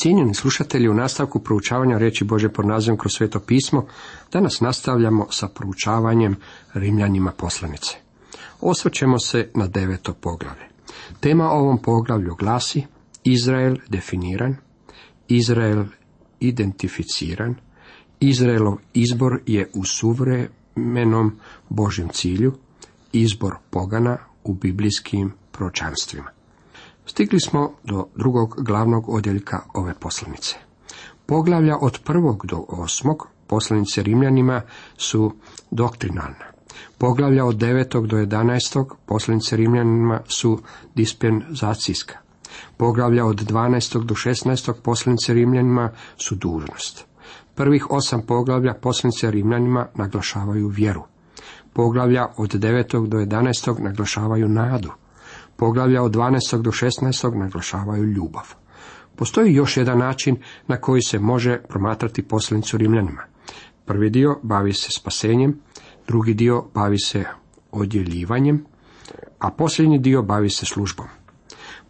Cijenjeni slušatelji, u nastavku proučavanja reći Bože pod nazivom kroz sveto pismo, danas nastavljamo sa proučavanjem Rimljanima poslanice. Osvrćemo se na deveto poglavlje. Tema ovom poglavlju glasi Izrael definiran, Izrael identificiran, Izraelov izbor je u suvremenom Božjem cilju, izbor pogana u biblijskim pročanstvima. Stigli smo do drugog glavnog odjeljka ove poslanice. Poglavlja od prvog do osmog poslanice Rimljanima su doktrinalna. Poglavlja od devetog do jedanaestog poslanice Rimljanima su dispenzacijska. Poglavlja od 12. do 16. poslanice Rimljanima su dužnost. Prvih osam poglavlja poslanice Rimljanima naglašavaju vjeru. Poglavlja od 9. do 11. naglašavaju nadu. Poglavlja od 12. do 16. naglašavaju ljubav. Postoji još jedan način na koji se može promatrati poslanicu Rimljanima. Prvi dio bavi se spasenjem, drugi dio bavi se odjeljivanjem, a posljednji dio bavi se službom.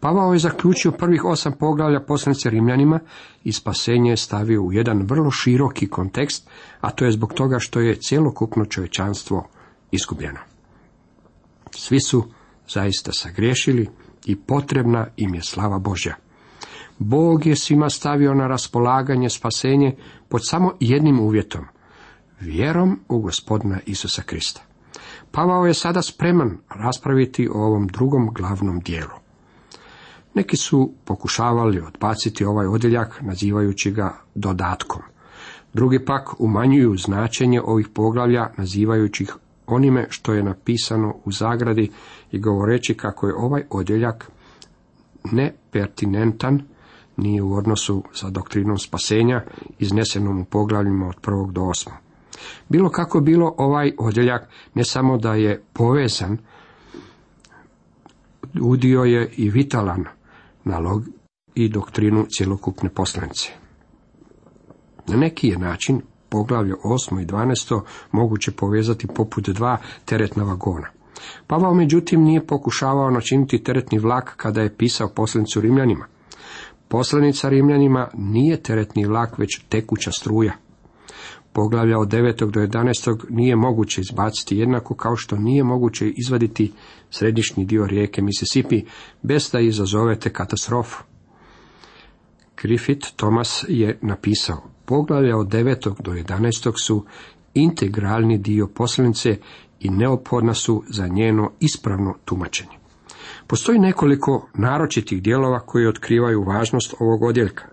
Pavao je zaključio prvih osam poglavlja poslanice Rimljanima i spasenje je stavio u jedan vrlo široki kontekst, a to je zbog toga što je cjelokupno čovječanstvo izgubljeno. Svi su zaista sagriješili i potrebna im je slava Božja. Bog je svima stavio na raspolaganje spasenje pod samo jednim uvjetom, vjerom u gospodina Isusa Krista. Pavao je sada spreman raspraviti o ovom drugom glavnom dijelu. Neki su pokušavali odbaciti ovaj odjeljak nazivajući ga dodatkom. Drugi pak umanjuju značenje ovih poglavlja nazivajući ih onime što je napisano u zagradi i govoreći kako je ovaj odjeljak nepertinentan, nije u odnosu sa doktrinom spasenja iznesenom u poglavljima od prvog do osmog. Bilo kako bilo, ovaj odjeljak ne samo da je povezan, udio je i vitalan nalog i doktrinu cjelokupne poslanice. Na neki je način poglavlje 8. i 12. moguće povezati poput dva teretna vagona. Pavao međutim nije pokušavao načiniti teretni vlak kada je pisao poslanicu Rimljanima. Poslanica Rimljanima nije teretni vlak, već tekuća struja. Poglavlja od 9. do 11. nije moguće izbaciti jednako kao što nije moguće izvaditi središnji dio rijeke Mississippi bez da izazovete katastrofu. Griffith Thomas je napisao, poglavlja od 9. do 11. su integralni dio poslanice i neophodna su za njeno ispravno tumačenje. Postoji nekoliko naročitih dijelova koji otkrivaju važnost ovog odjeljka.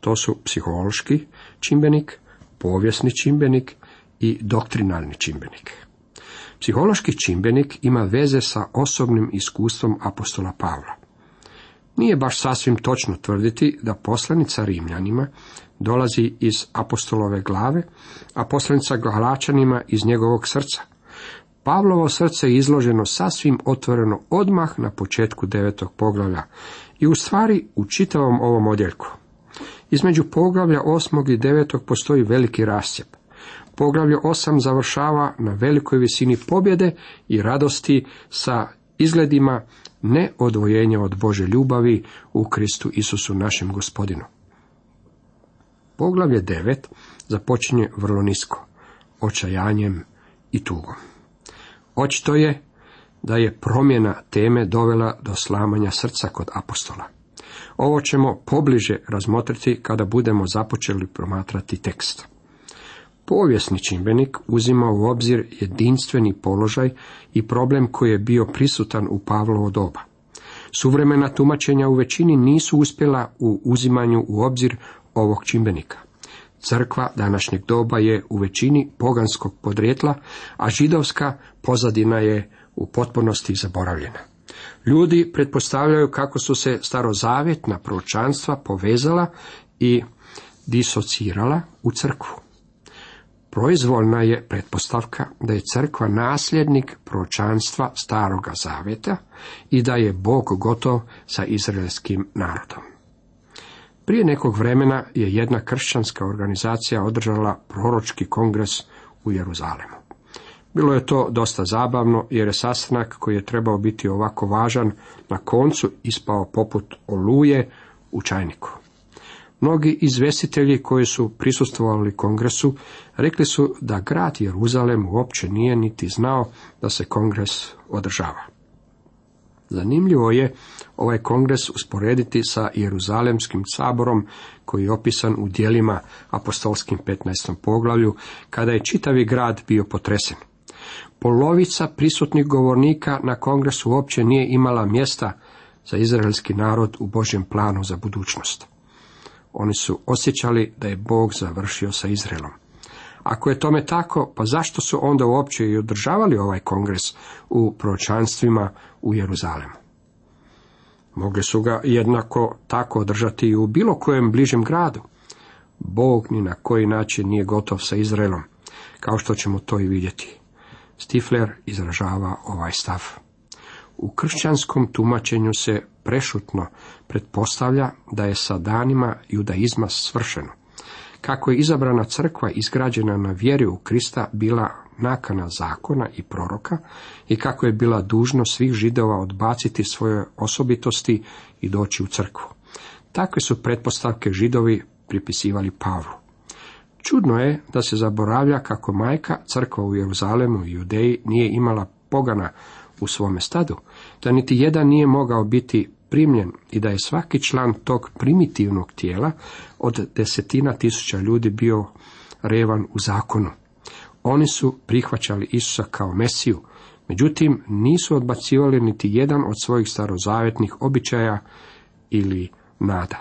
To su psihološki čimbenik, povijesni čimbenik i doktrinalni čimbenik. Psihološki čimbenik ima veze sa osobnim iskustvom apostola Pavla. Nije baš sasvim točno tvrditi da poslanica Rimljanima dolazi iz apostolove glave, a poslanica Galačanima iz njegovog srca. Pavlovo srce je izloženo sasvim otvoreno odmah na početku devetog poglavlja i u stvari u čitavom ovom odjeljku. Između poglavlja osmog i devetog postoji veliki rascijep. Poglavlje osam završava na velikoj visini pobjede i radosti sa izgledima ne odvojenja od Bože ljubavi u Kristu Isusu našem gospodinu. Poglavlje 9 započinje vrlo nisko, očajanjem i tugom. Očito je da je promjena teme dovela do slamanja srca kod apostola. Ovo ćemo pobliže razmotriti kada budemo započeli promatrati tekst. Povijesni čimbenik uzima u obzir jedinstveni položaj i problem koji je bio prisutan u Pavlovo doba. Suvremena tumačenja u većini nisu uspjela u uzimanju u obzir ovog čimbenika. Crkva današnjeg doba je u većini poganskog podrijetla, a židovska pozadina je u potpunosti zaboravljena. Ljudi pretpostavljaju kako su se starozavjetna proročanstva povezala i disocirala u crkvu. Proizvoljna je pretpostavka da je crkva nasljednik proročanstva staroga zavjeta i da je Bog gotov sa izraelskim narodom. Prije nekog vremena je jedna kršćanska organizacija održala proročki kongres u Jeruzalemu. Bilo je to dosta zabavno jer je sastanak koji je trebao biti ovako važan na koncu ispao poput oluje u čajniku. Mnogi izvestitelji koji su prisustvovali kongresu rekli su da grad Jeruzalem uopće nije niti znao da se kongres održava. Zanimljivo je ovaj kongres usporediti sa Jeruzalemskim saborom koji je opisan u dijelima apostolskim 15. poglavlju kada je čitavi grad bio potresen. Polovica prisutnih govornika na kongresu uopće nije imala mjesta za izraelski narod u Božjem planu za budućnost. Oni su osjećali da je Bog završio sa Izraelom. Ako je tome tako, pa zašto su onda uopće i održavali ovaj kongres u proročanstvima u Jeruzalemu? Mogli su ga jednako tako održati i u bilo kojem bližem gradu. Bog ni na koji način nije gotov sa Izraelom, kao što ćemo to i vidjeti. Stifler izražava ovaj stav. U kršćanskom tumačenju se prešutno pretpostavlja da je sa danima judaizma svršeno. Kako je izabrana crkva izgrađena na vjeri u Krista bila nakana zakona i proroka i kako je bila dužno svih židova odbaciti svoje osobitosti i doći u crkvu. Takve su pretpostavke židovi pripisivali Pavlu. Čudno je da se zaboravlja kako majka crkva u Jeruzalemu i Judeji nije imala pogana u svome stadu, da niti jedan nije mogao biti primljen i da je svaki član tog primitivnog tijela od desetina tisuća ljudi bio revan u zakonu. Oni su prihvaćali Isusa kao Mesiju, međutim nisu odbacivali niti jedan od svojih starozavetnih običaja ili nada.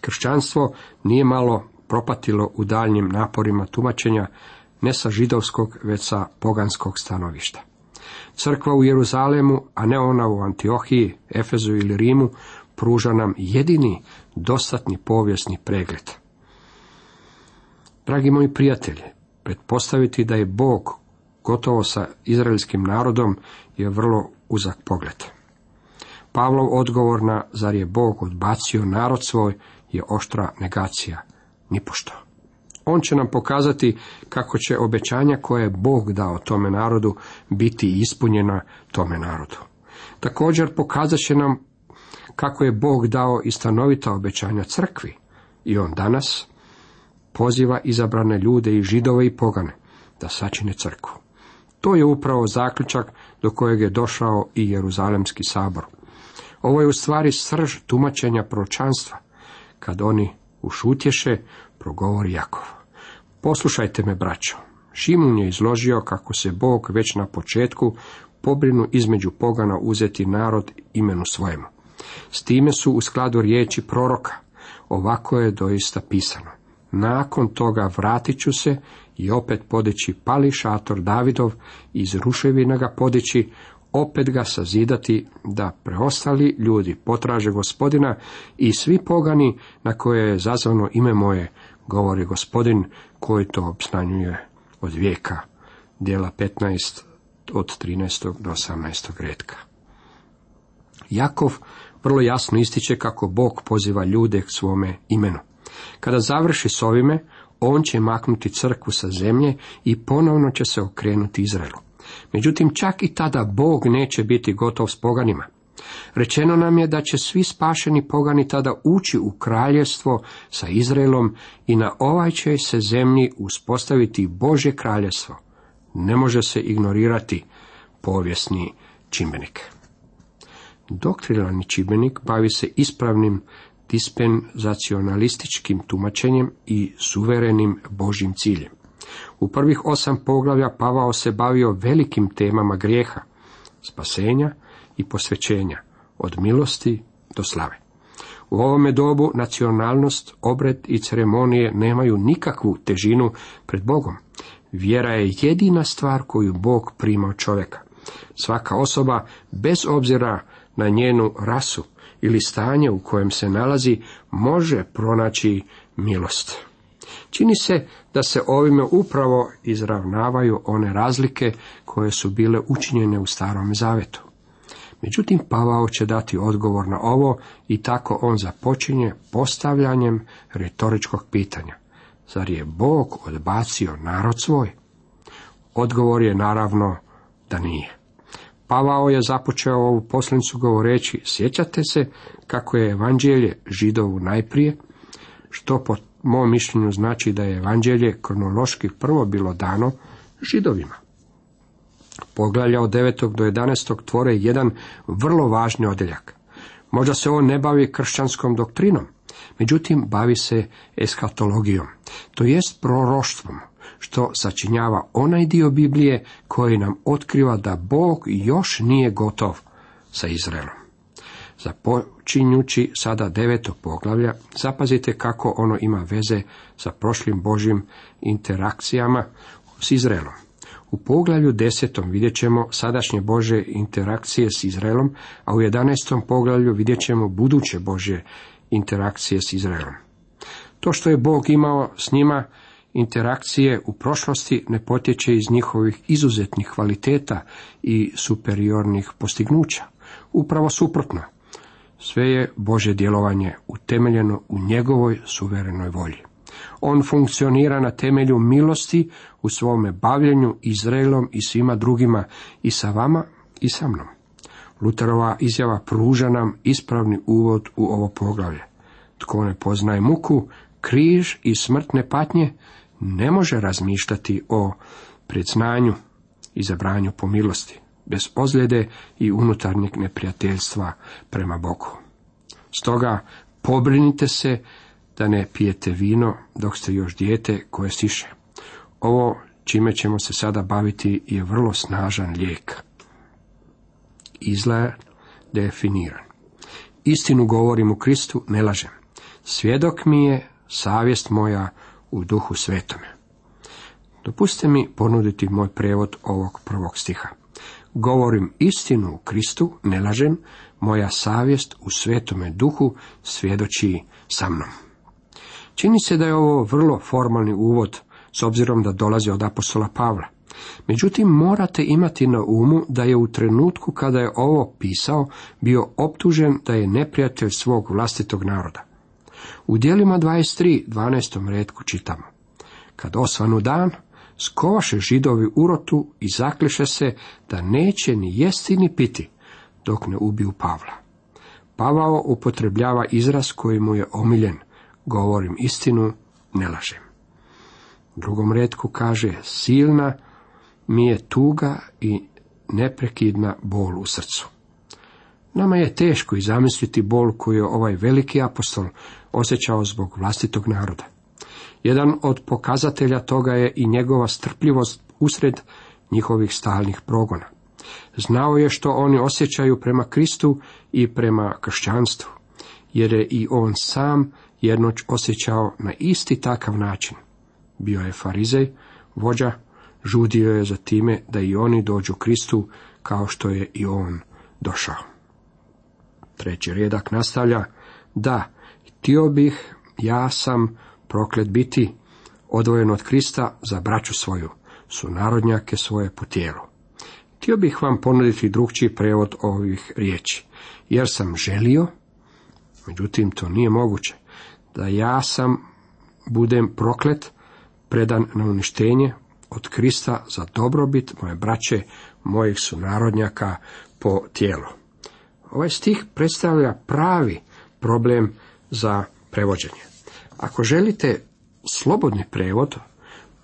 Kršćanstvo nije malo propatilo u daljnjim naporima tumačenja ne sa židovskog, već sa poganskog stanovišta. Crkva u Jeruzalemu, a ne ona u Antiohiji, Efezu ili Rimu, pruža nam jedini dostatni povijesni pregled. Dragi moji prijatelji, pretpostaviti da je Bog gotovo sa izraelskim narodom je vrlo uzak pogled. Pavlov odgovor na zar je Bog odbacio narod svoj je oštra negacija, nipošto. On će nam pokazati kako će obećanja koje je Bog dao tome narodu biti ispunjena tome narodu. Također pokazat će nam kako je Bog dao i stanovita obećanja crkvi i on danas poziva izabrane ljude i židove i pogane da sačine crkvu. To je upravo zaključak do kojeg je došao i Jeruzalemski sabor. Ovo je u stvari srž tumačenja proročanstva. Kad oni ušutješe, progovori Jakov. Poslušajte me, braćo. Šimun je izložio kako se Bog već na početku pobrinu između pogana uzeti narod imenu svojemu. S time su u skladu riječi proroka. Ovako je doista pisano. Nakon toga vratit ću se i opet podići pali šator Davidov, iz ruševina ga podići, opet ga sazidati, da preostali ljudi potraže gospodina i svi pogani na koje je zazvano ime moje, govori gospodin koji to obznanjuje od vijeka. Dijela 15 od 13. do 18. redka. Jakov vrlo jasno ističe kako Bog poziva ljude k svome imenu. Kada završi s ovime, on će maknuti crkvu sa zemlje i ponovno će se okrenuti Izraelu. Međutim, čak i tada Bog neće biti gotov s poganima. Rečeno nam je da će svi spašeni pogani tada ući u kraljevstvo sa Izraelom i na ovaj će se zemlji uspostaviti Božje kraljevstvo. Ne može se ignorirati povijesni čimbenik. Doktrinalni čimbenik bavi se ispravnim dispenzacionalističkim tumačenjem i suverenim Božjim ciljem. U prvih osam poglavlja Pavao se bavio velikim temama grijeha, spasenja i posvećenja, od milosti do slave. U ovome dobu nacionalnost, obred i ceremonije nemaju nikakvu težinu pred Bogom. Vjera je jedina stvar koju Bog prima od čovjeka. Svaka osoba, bez obzira na njenu rasu ili stanje u kojem se nalazi, može pronaći milost. Čini se da se ovime upravo izravnavaju one razlike koje su bile učinjene u starom zavetu. Međutim, Pavao će dati odgovor na ovo i tako on započinje postavljanjem retoričkog pitanja. Zar je Bog odbacio narod svoj? Odgovor je naravno da nije. Pavao je započeo ovu poslanicu govoreći, sjećate se kako je evanđelje židovu najprije, što po mom mišljenju znači da je evanđelje kronološki prvo bilo dano židovima. Poglavlja od 9. do 11. tvore jedan vrlo važni odjeljak. Možda se on ne bavi kršćanskom doktrinom, međutim bavi se eskatologijom, to jest proroštvom, što sačinjava onaj dio Biblije koji nam otkriva da Bog još nije gotov sa Izraelom. Započinjući sada deveto poglavlja, zapazite kako ono ima veze sa prošlim Božim interakcijama s Izraelom. U poglavlju desetom vidjet ćemo sadašnje Bože interakcije s Izraelom, a u jedanestom poglavlju vidjet ćemo buduće Bože interakcije s Izraelom. To što je Bog imao s njima interakcije u prošlosti ne potječe iz njihovih izuzetnih kvaliteta i superiornih postignuća. Upravo suprotno. Sve je Bože djelovanje utemeljeno u njegovoj suverenoj volji. On funkcionira na temelju milosti u svome bavljenju Izraelom i svima drugima i sa vama i sa mnom. Luterova izjava pruža nam ispravni uvod u ovo poglavlje. Tko ne poznaje muku, križ i smrtne patnje, ne može razmišljati o predznanju i zabranju po milosti, bez ozljede i unutarnjeg neprijateljstva prema Bogu. Stoga pobrinite se da ne pijete vino dok ste još dijete koje stiše. Ovo čime ćemo se sada baviti je vrlo snažan lijek. Izgled definiran. Istinu govorim u Kristu, ne lažem. Svjedok mi je savjest moja u duhu svetome. Dopustite mi ponuditi moj prevod ovog prvog stiha. Govorim istinu u Kristu, ne lažem, moja savjest u svetome duhu svjedoči sa mnom. Čini se da je ovo vrlo formalni uvod, s obzirom da dolazi od apostola Pavla. Međutim, morate imati na umu da je u trenutku kada je ovo pisao bio optužen da je neprijatelj svog vlastitog naroda. U dijelima 23, 12. redku čitamo. Kad osvanu dan, skovaše židovi urotu i zakliše se da neće ni jesti ni piti, dok ne ubiju Pavla. Pavao upotrebljava izraz koji mu je omiljen, govorim istinu, ne lažem. U drugom redku kaže, silna mi je tuga i neprekidna bol u srcu. Nama je teško i zamisliti bol koju je ovaj veliki apostol osjećao zbog vlastitog naroda. Jedan od pokazatelja toga je i njegova strpljivost usred njihovih stalnih progona. Znao je što oni osjećaju prema Kristu i prema kršćanstvu, jer je i on sam jednoć osjećao na isti takav način. Bio je farizej, vođa, žudio je za time da i oni dođu Kristu kao što je i on došao. Treći redak nastavlja, da, htio bih, ja sam proklet biti, odvojen od Krista za braću svoju, su narodnjake svoje po tijelu. Htio bih vam ponuditi drugčiji prevod ovih riječi, jer sam želio, međutim to nije moguće, da ja sam budem proklet, predan na uništenje od Krista za dobrobit moje braće, mojih sunarodnjaka po tijelu. Ovaj stih predstavlja pravi problem za prevođenje. Ako želite slobodni prevod,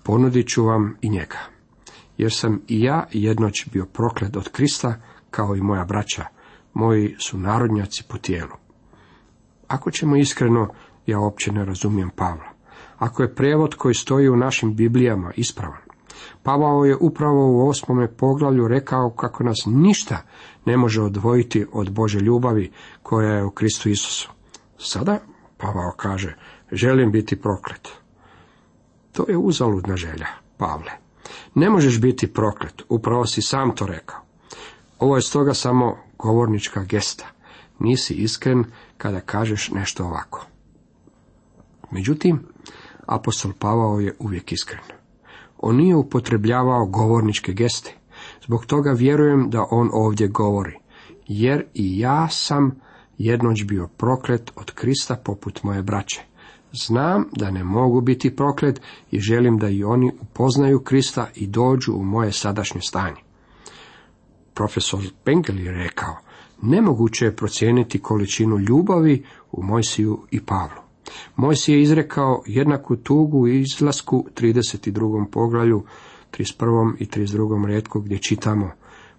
ponudit ću vam i njega. Jer sam i ja jednoć bio proklet od Krista, kao i moja braća, moji su narodnjaci po tijelu. Ako ćemo iskreno, ja uopće ne razumijem Pavla. Ako je prevod koji stoji u našim Biblijama ispravan, Pavao je upravo u osmome poglavlju rekao kako nas ništa ne može odvojiti od Bože ljubavi koja je u Kristu Isusu. Sada Pavao kaže, želim biti proklet. To je uzaludna želja, Pavle. Ne možeš biti proklet, upravo si sam to rekao. Ovo je stoga samo govornička gesta. Nisi iskren kada kažeš nešto ovako. Međutim, apostol Pavao je uvijek iskren. On nije upotrebljavao govorničke geste. Zbog toga vjerujem da on ovdje govori. Jer i ja sam jednoć bio proklet od Krista poput moje braće. Znam da ne mogu biti proklet i želim da i oni upoznaju Krista i dođu u moje sadašnje stanje. Profesor Bengel je rekao, nemoguće je procijeniti količinu ljubavi u Mojsiju i Pavlu. Moj si je izrekao jednaku tugu u izlasku 32. poglavlju, 31. i 32. redku gdje čitamo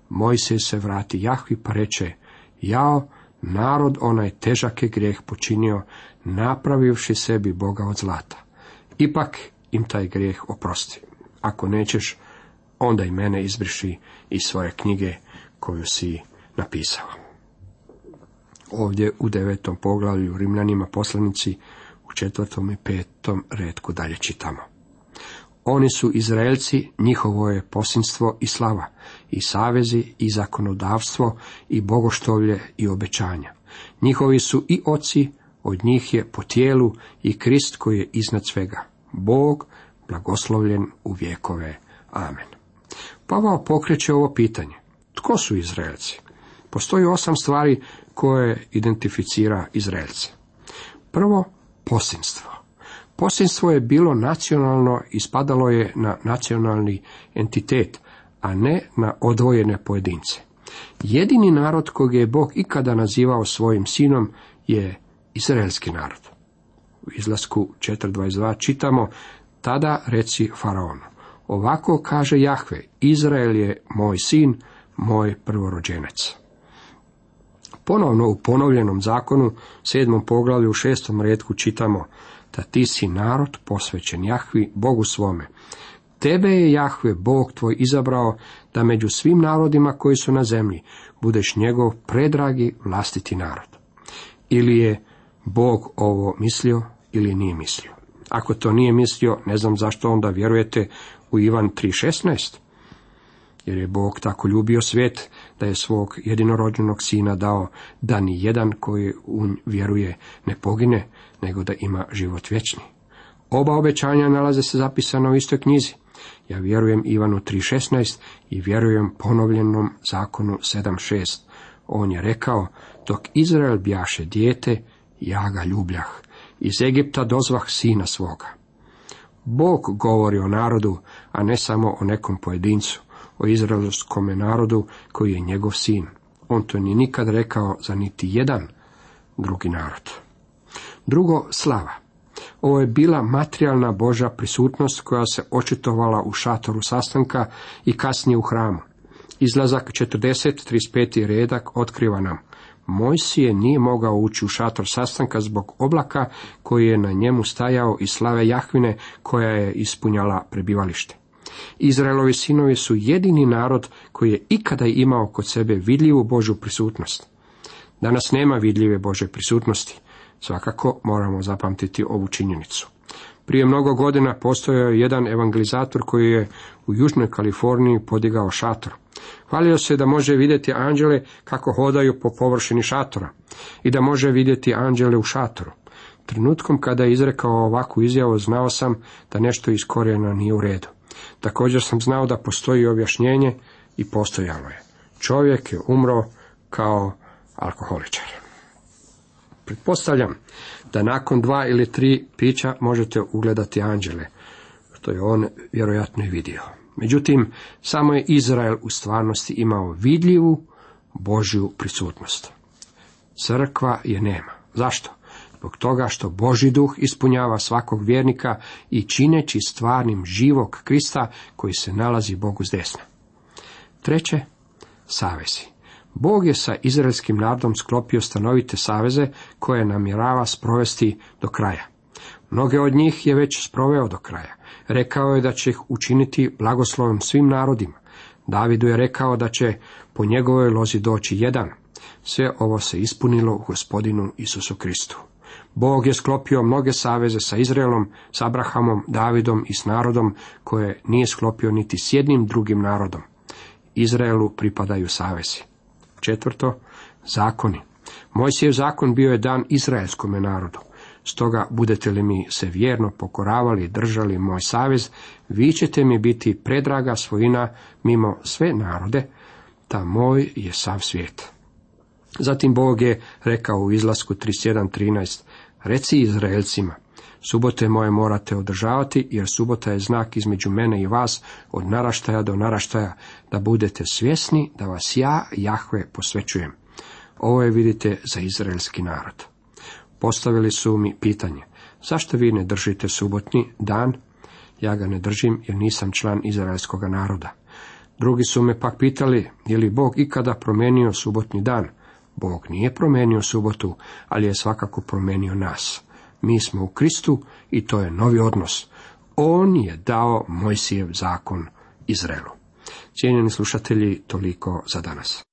Moj se vrati Jahvi pa reče, jao, narod onaj težak je grijeh počinio, napravivši sebi Boga od zlata. Ipak im taj grijeh oprosti. Ako nećeš, onda i mene izbriši iz svoje knjige koju si napisao. Ovdje u devetom poglavlju Rimljanima poslanici četvrtom i petom redku dalje čitamo. Oni su Izraelci, njihovo je posinstvo i slava, i savezi, i zakonodavstvo, i bogoštovlje, i obećanja. Njihovi su i oci, od njih je po tijelu i Krist koji je iznad svega. Bog, blagoslovljen u vjekove. Amen. Pavao pokreće ovo pitanje. Tko su Izraelci? Postoji osam stvari koje identificira Izraelce. Prvo, posinstvo. Posinstvo je bilo nacionalno i spadalo je na nacionalni entitet, a ne na odvojene pojedince. Jedini narod kog je Bog ikada nazivao svojim sinom je izraelski narod. U izlasku 4.22 čitamo, tada reci faraonu. Ovako kaže Jahve, Izrael je moj sin, moj prvorođenac. Ponovno u ponovljenom zakonu, sedmom poglavlju u šestom redku čitamo, da ti si narod posvećen Jahvi, Bogu svome. Tebe je Jahve, Bog tvoj, izabrao da među svim narodima koji su na zemlji budeš njegov predragi vlastiti narod. Ili je Bog ovo mislio ili nije mislio. Ako to nije mislio, ne znam zašto onda vjerujete u Ivan 3.16. Jer je Bog tako ljubio svijet da je svog jedinorođenog sina dao da ni jedan koji u vjeruje ne pogine, nego da ima život vječni. Oba obećanja nalaze se zapisana u istoj knjizi. Ja vjerujem Ivanu 3.16 i vjerujem ponovljenom zakonu 7.6. On je rekao, dok Izrael bjaše dijete, ja ga ljubljah. Iz Egipta dozvah sina svoga. Bog govori o narodu, a ne samo o nekom pojedincu, o izraelskome narodu koji je njegov sin. On to ni nikad rekao za niti jedan drugi narod. Drugo, slava. Ovo je bila materijalna Boža prisutnost koja se očitovala u šatoru sastanka i kasnije u hramu. Izlazak 40, 35. redak otkriva nam. Mojsije nije mogao ući u šator sastanka zbog oblaka koji je na njemu stajao i slave Jahvine koja je ispunjala prebivalište. Izraelovi sinovi su jedini narod koji je ikada imao kod sebe vidljivu Božju prisutnost. Danas nema vidljive Bože prisutnosti. Svakako moramo zapamtiti ovu činjenicu. Prije mnogo godina postojao je jedan evangelizator koji je u Južnoj Kaliforniji podigao šator. Hvalio se da može vidjeti anđele kako hodaju po površini šatora i da može vidjeti anđele u šatoru. Trenutkom kada je izrekao ovakvu izjavu znao sam da nešto iz nije u redu. Također sam znao da postoji objašnjenje i postojalo je. Čovjek je umro kao alkoholičar. Pretpostavljam da nakon dva ili tri pića možete ugledati anđele, što je on vjerojatno i vidio. Međutim, samo je Izrael u stvarnosti imao vidljivu Božju prisutnost. Crkva je nema. Zašto? Zbog toga što Boži duh ispunjava svakog vjernika i čineći stvarnim živog Krista koji se nalazi Bogu s desna. Treće, savezi. Bog je sa izraelskim narodom sklopio stanovite saveze koje namjerava sprovesti do kraja. Mnoge od njih je već sproveo do kraja. Rekao je da će ih učiniti blagoslovom svim narodima. Davidu je rekao da će po njegovoj lozi doći jedan. Sve ovo se ispunilo u gospodinu Isusu Kristu. Bog je sklopio mnoge saveze sa Izraelom, s Abrahamom, Davidom i s narodom koje nije sklopio niti s jednim drugim narodom. Izraelu pripadaju savezi. Četvrto, zakoni. Mojsijev zakon bio je dan izraelskome narodu. Stoga budete li mi se vjerno pokoravali i držali moj savez, vi ćete mi biti predraga svojina mimo sve narode, ta moj je sav svijet. Zatim Bog je rekao u izlasku 31.13, reci Izraelcima, subote moje morate održavati, jer subota je znak između mene i vas od naraštaja do naraštaja, da budete svjesni da vas ja, Jahve, posvećujem. Ovo je, vidite, za izraelski narod. Postavili su mi pitanje, Zašto vi ne držite subotni dan? Ja ga ne držim jer nisam član izraelskog naroda. Drugi su me pak pitali, je li Bog ikada promijenio subotni dan? Bog nije promijenio subotu, ali je svakako promijenio nas. Mi smo u Kristu i to je novi odnos. On je dao Mojsijev zakon Izraelu. Cijenjeni slušatelji, toliko za danas.